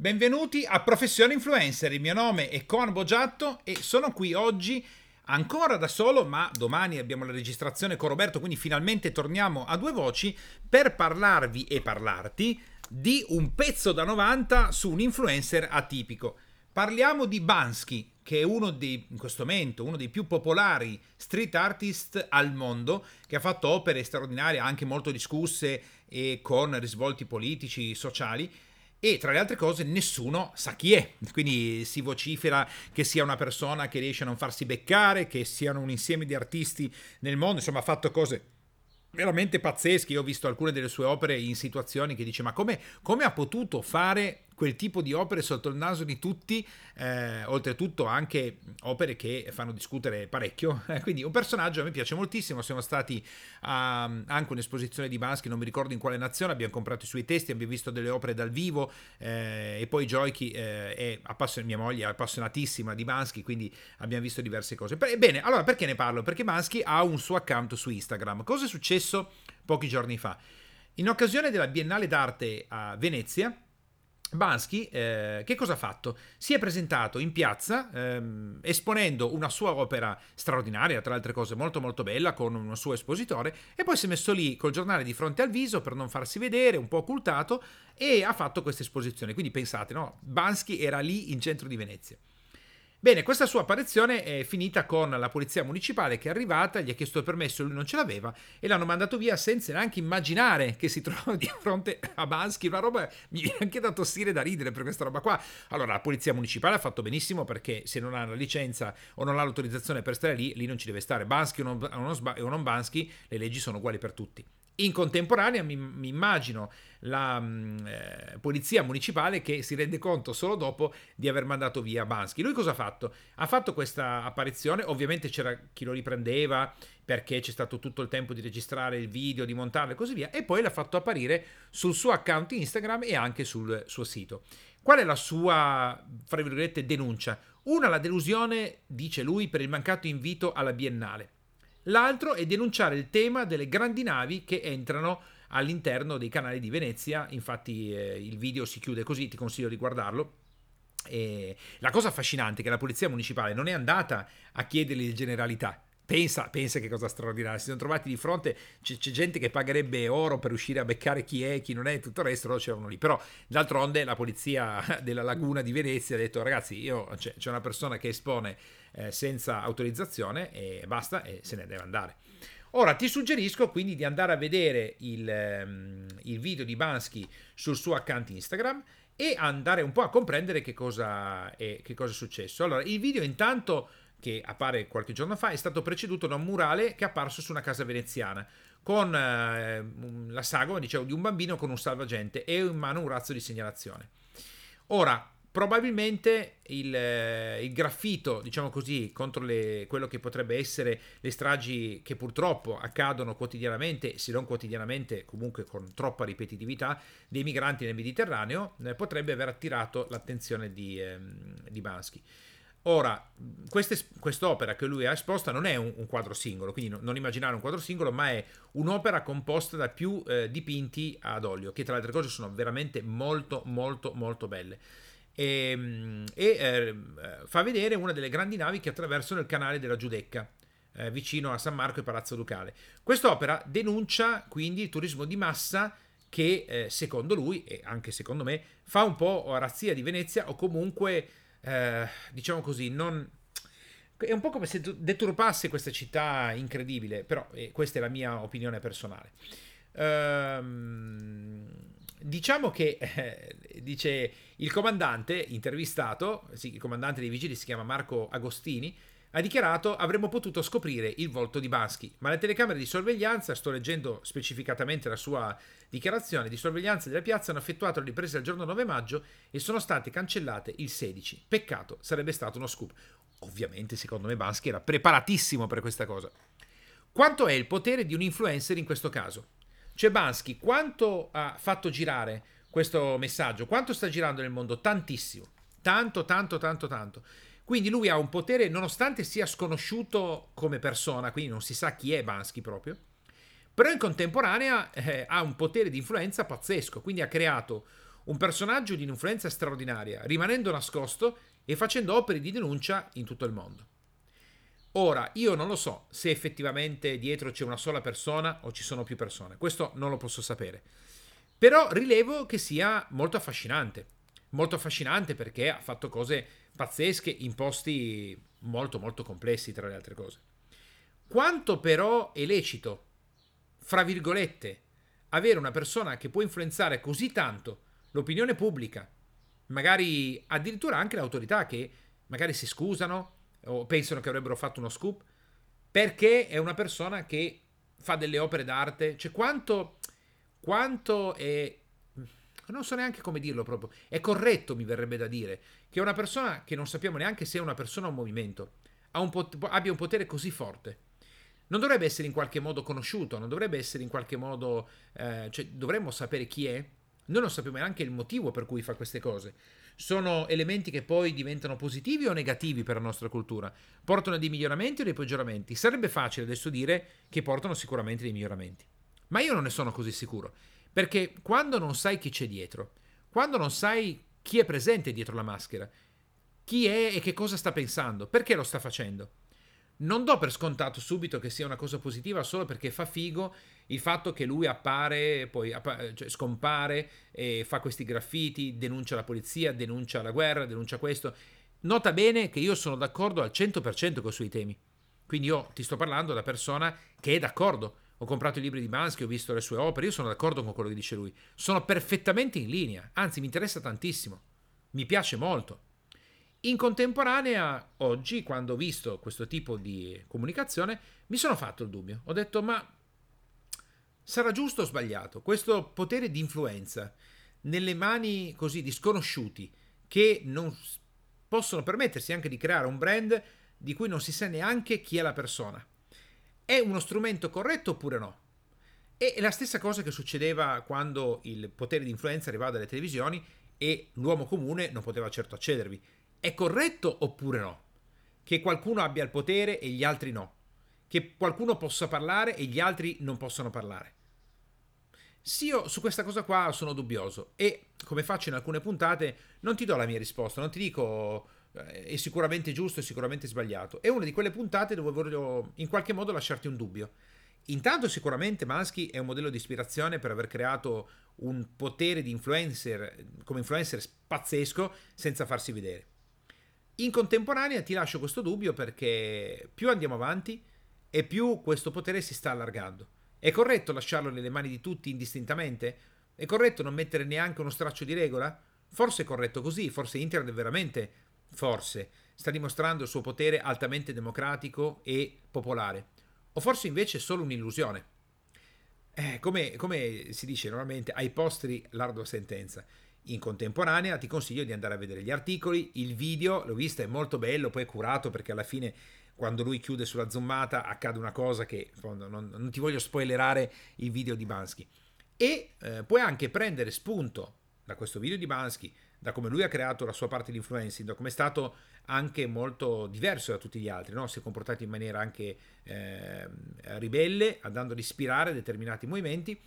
Benvenuti a Professione Influencer, il mio nome è Con Bogiatto e sono qui oggi ancora da solo, ma domani abbiamo la registrazione con Roberto, quindi finalmente torniamo a due voci per parlarvi e parlarti di un pezzo da 90 su un influencer atipico. Parliamo di Bansky, che è uno dei, in questo momento, uno dei più popolari street artist al mondo, che ha fatto opere straordinarie, anche molto discusse e con risvolti politici, sociali e tra le altre cose nessuno sa chi è, quindi si vocifera che sia una persona che riesce a non farsi beccare, che siano un insieme di artisti nel mondo, insomma ha fatto cose veramente pazzesche, io ho visto alcune delle sue opere in situazioni che dice ma come, come ha potuto fare quel tipo di opere sotto il naso di tutti, eh, oltretutto anche opere che fanno discutere parecchio. Quindi un personaggio a me piace moltissimo, siamo stati a anche un'esposizione di Bansky, non mi ricordo in quale nazione, abbiamo comprato i suoi testi, abbiamo visto delle opere dal vivo eh, e poi Joyki eh, appassion- mia moglie è appassionatissima di Bansky, quindi abbiamo visto diverse cose. Bene, allora perché ne parlo? Perché Bansky ha un suo account su Instagram. Cosa è successo pochi giorni fa? In occasione della Biennale d'arte a Venezia, Bansky eh, che cosa ha fatto? Si è presentato in piazza ehm, esponendo una sua opera straordinaria, tra altre cose molto molto bella, con un suo espositore, e poi si è messo lì col giornale di fronte al viso per non farsi vedere, un po' occultato, e ha fatto questa esposizione. Quindi pensate, no? Bansky era lì in centro di Venezia. Bene, questa sua apparizione è finita con la polizia municipale che è arrivata, gli ha chiesto il permesso, lui non ce l'aveva e l'hanno mandato via senza neanche immaginare che si trovava di fronte a Bansky, una roba mi viene anche da tossire da ridere per questa roba qua. Allora, la polizia municipale ha fatto benissimo perché se non ha la licenza o non ha l'autorizzazione per stare lì, lì non ci deve stare. Bansky o non, o non Bansky, le leggi sono uguali per tutti. In contemporanea mi, mi immagino la mh, eh, polizia municipale che si rende conto solo dopo di aver mandato via Bansky. Lui cosa ha fatto? Ha fatto questa apparizione, ovviamente c'era chi lo riprendeva perché c'è stato tutto il tempo di registrare il video, di montarlo e così via, e poi l'ha fatto apparire sul suo account Instagram e anche sul suo sito. Qual è la sua, fra virgolette, denuncia? Una, la delusione, dice lui, per il mancato invito alla Biennale. L'altro è denunciare il tema delle grandi navi che entrano all'interno dei canali di Venezia, infatti eh, il video si chiude così, ti consiglio di guardarlo. E la cosa affascinante è che la polizia municipale non è andata a chiedergli generalità, Pensa, pensa che cosa straordinaria. Si sono trovati di fronte, c'è, c'è, gente che pagherebbe oro per riuscire a beccare chi è, chi non è, tutto il resto, loro c'erano lì. Però, d'altronde, la polizia della laguna di Venezia ha detto: ragazzi, io, c'è, c'è una persona che espone eh, senza autorizzazione e basta, e se ne deve andare. Ora ti suggerisco quindi di andare a vedere il, um, il video di Bansky sul suo account Instagram e andare un po' a comprendere che cosa è, che cosa è successo. Allora, il video intanto che appare qualche giorno fa, è stato preceduto da un murale che è apparso su una casa veneziana con eh, la sagoma, dicevo, di un bambino con un salvagente e in mano un razzo di segnalazione. Ora, probabilmente il, eh, il graffito, diciamo così, contro le, quello che potrebbe essere le stragi che purtroppo accadono quotidianamente, se non quotidianamente, comunque con troppa ripetitività, dei migranti nel Mediterraneo, eh, potrebbe aver attirato l'attenzione di, eh, di Bansky. Ora, queste, quest'opera che lui ha esposta non è un, un quadro singolo, quindi no, non immaginare un quadro singolo, ma è un'opera composta da più eh, dipinti ad olio, che tra le altre cose sono veramente molto, molto, molto belle. E, e eh, fa vedere una delle grandi navi che attraversano il canale della Giudecca, eh, vicino a San Marco e Palazzo Ducale. Quest'opera denuncia quindi il turismo di massa che, eh, secondo lui, e anche secondo me, fa un po' razzia di Venezia o comunque eh, diciamo così, non... È un po' come se deturpasse questa città incredibile, però eh, questa è la mia opinione personale. Ehm, diciamo che, eh, dice il comandante intervistato, sì, il comandante dei vigili si chiama Marco Agostini, ha dichiarato avremmo potuto scoprire il volto di Bansky, ma le telecamere di sorveglianza, sto leggendo specificatamente la sua dichiarazione, di sorveglianza della piazza hanno effettuato le riprese il giorno 9 maggio e sono state cancellate il 16. Peccato, sarebbe stato uno scoop. Ovviamente, secondo me, Bansky era preparatissimo per questa cosa. Quanto è il potere di un influencer in questo caso? Bansky, quanto ha fatto girare questo messaggio? Quanto sta girando nel mondo? Tantissimo. Tanto, tanto, tanto, tanto. Quindi lui ha un potere, nonostante sia sconosciuto come persona, quindi non si sa chi è Bansky proprio, però in contemporanea eh, ha un potere di influenza pazzesco, quindi ha creato un personaggio di un'influenza straordinaria, rimanendo nascosto e facendo opere di denuncia in tutto il mondo. Ora, io non lo so se effettivamente dietro c'è una sola persona o ci sono più persone, questo non lo posso sapere. Però rilevo che sia molto affascinante, molto affascinante perché ha fatto cose pazzesche in posti molto molto complessi tra le altre cose. Quanto però è lecito, fra virgolette, avere una persona che può influenzare così tanto l'opinione pubblica, magari addirittura anche le autorità che magari si scusano o pensano che avrebbero fatto uno scoop, perché è una persona che fa delle opere d'arte, cioè quanto, quanto è non so neanche come dirlo proprio, è corretto mi verrebbe da dire, che una persona che non sappiamo neanche se è una persona o un movimento, un pot- abbia un potere così forte. Non dovrebbe essere in qualche modo conosciuto, non dovrebbe essere in qualche modo... Eh, cioè dovremmo sapere chi è, noi non sappiamo neanche il motivo per cui fa queste cose. Sono elementi che poi diventano positivi o negativi per la nostra cultura? Portano a dei miglioramenti o dei peggioramenti? Sarebbe facile adesso dire che portano sicuramente dei miglioramenti. Ma io non ne sono così sicuro. Perché quando non sai chi c'è dietro, quando non sai chi è presente dietro la maschera, chi è e che cosa sta pensando, perché lo sta facendo, non do per scontato subito che sia una cosa positiva solo perché fa figo il fatto che lui appare, poi appa- cioè scompare fa questi graffiti, denuncia la polizia, denuncia la guerra, denuncia questo. Nota bene che io sono d'accordo al 100% con i suoi temi. Quindi io ti sto parlando da persona che è d'accordo ho comprato i libri di Bansky, ho visto le sue opere, io sono d'accordo con quello che dice lui. Sono perfettamente in linea, anzi mi interessa tantissimo, mi piace molto. In contemporanea, oggi, quando ho visto questo tipo di comunicazione, mi sono fatto il dubbio. Ho detto, ma sarà giusto o sbagliato? Questo potere di influenza nelle mani così di sconosciuti che non possono permettersi anche di creare un brand di cui non si sa neanche chi è la persona è uno strumento corretto oppure no? E la stessa cosa che succedeva quando il potere di influenza arrivava dalle televisioni e l'uomo comune non poteva certo accedervi. È corretto oppure no? Che qualcuno abbia il potere e gli altri no? Che qualcuno possa parlare e gli altri non possano parlare? Sì, io su questa cosa qua sono dubbioso e come faccio in alcune puntate non ti do la mia risposta, non ti dico è sicuramente giusto e sicuramente sbagliato. È una di quelle puntate dove voglio in qualche modo lasciarti un dubbio. Intanto sicuramente Mansky è un modello di ispirazione per aver creato un potere di influencer come influencer pazzesco senza farsi vedere. In contemporanea ti lascio questo dubbio perché più andiamo avanti e più questo potere si sta allargando. È corretto lasciarlo nelle mani di tutti indistintamente? È corretto non mettere neanche uno straccio di regola? Forse è corretto così, forse internet veramente forse, sta dimostrando il suo potere altamente democratico e popolare, o forse invece è solo un'illusione. Eh, come, come si dice normalmente, ai posteri l'ardua sentenza. In contemporanea ti consiglio di andare a vedere gli articoli, il video, l'ho visto, è molto bello, poi è curato perché alla fine quando lui chiude sulla zoomata accade una cosa che non, non ti voglio spoilerare il video di Bansky. E eh, puoi anche prendere spunto da questo video di Bansky, da come lui ha creato la sua parte di influencing, da come è stato anche molto diverso da tutti gli altri, no? si è comportato in maniera anche eh, ribelle, andando ad ispirare determinati movimenti,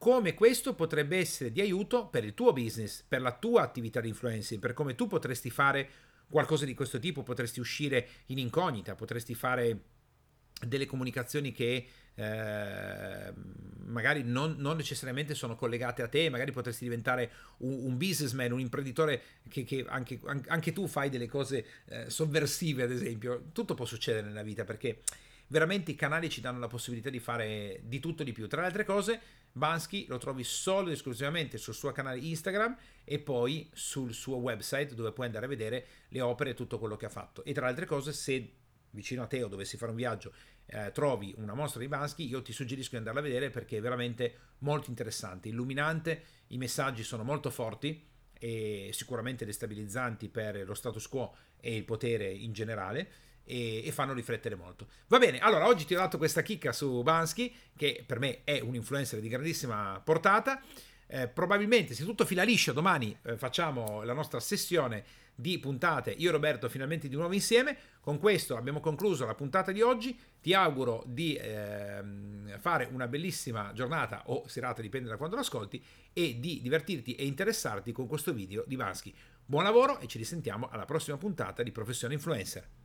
come questo potrebbe essere di aiuto per il tuo business, per la tua attività di influencing, per come tu potresti fare qualcosa di questo tipo, potresti uscire in incognita, potresti fare delle comunicazioni che eh, magari non, non, necessariamente sono collegate a te, magari potresti diventare un, un businessman, un imprenditore che, che anche, anche, tu fai delle cose eh, sovversive, ad esempio. Tutto può succedere nella vita perché veramente i canali ci danno la possibilità di fare di tutto di più. Tra le altre cose, Bansky lo trovi solo ed esclusivamente sul suo canale Instagram e poi sul suo website dove puoi andare a vedere le opere e tutto quello che ha fatto. E tra le altre cose, se vicino a te o dovessi fare un viaggio eh, trovi una mostra di Bansky, io ti suggerisco di andarla a vedere perché è veramente molto interessante, illuminante, i messaggi sono molto forti e sicuramente destabilizzanti per lo status quo e il potere in generale e, e, fanno riflettere molto. Va bene, allora oggi ti ho dato questa chicca su Bansky che per me è un influencer di grandissima portata. Eh, probabilmente, se tutto fila liscio, domani eh, facciamo la nostra sessione di puntate. Io e Roberto finalmente di nuovo insieme. Con questo abbiamo concluso la puntata di oggi. Ti auguro di eh, fare una bellissima giornata o serata, dipende da quando lo ascolti, e di divertirti e interessarti con questo video di Vansky. Buon lavoro e ci risentiamo alla prossima puntata di Professione Influencer.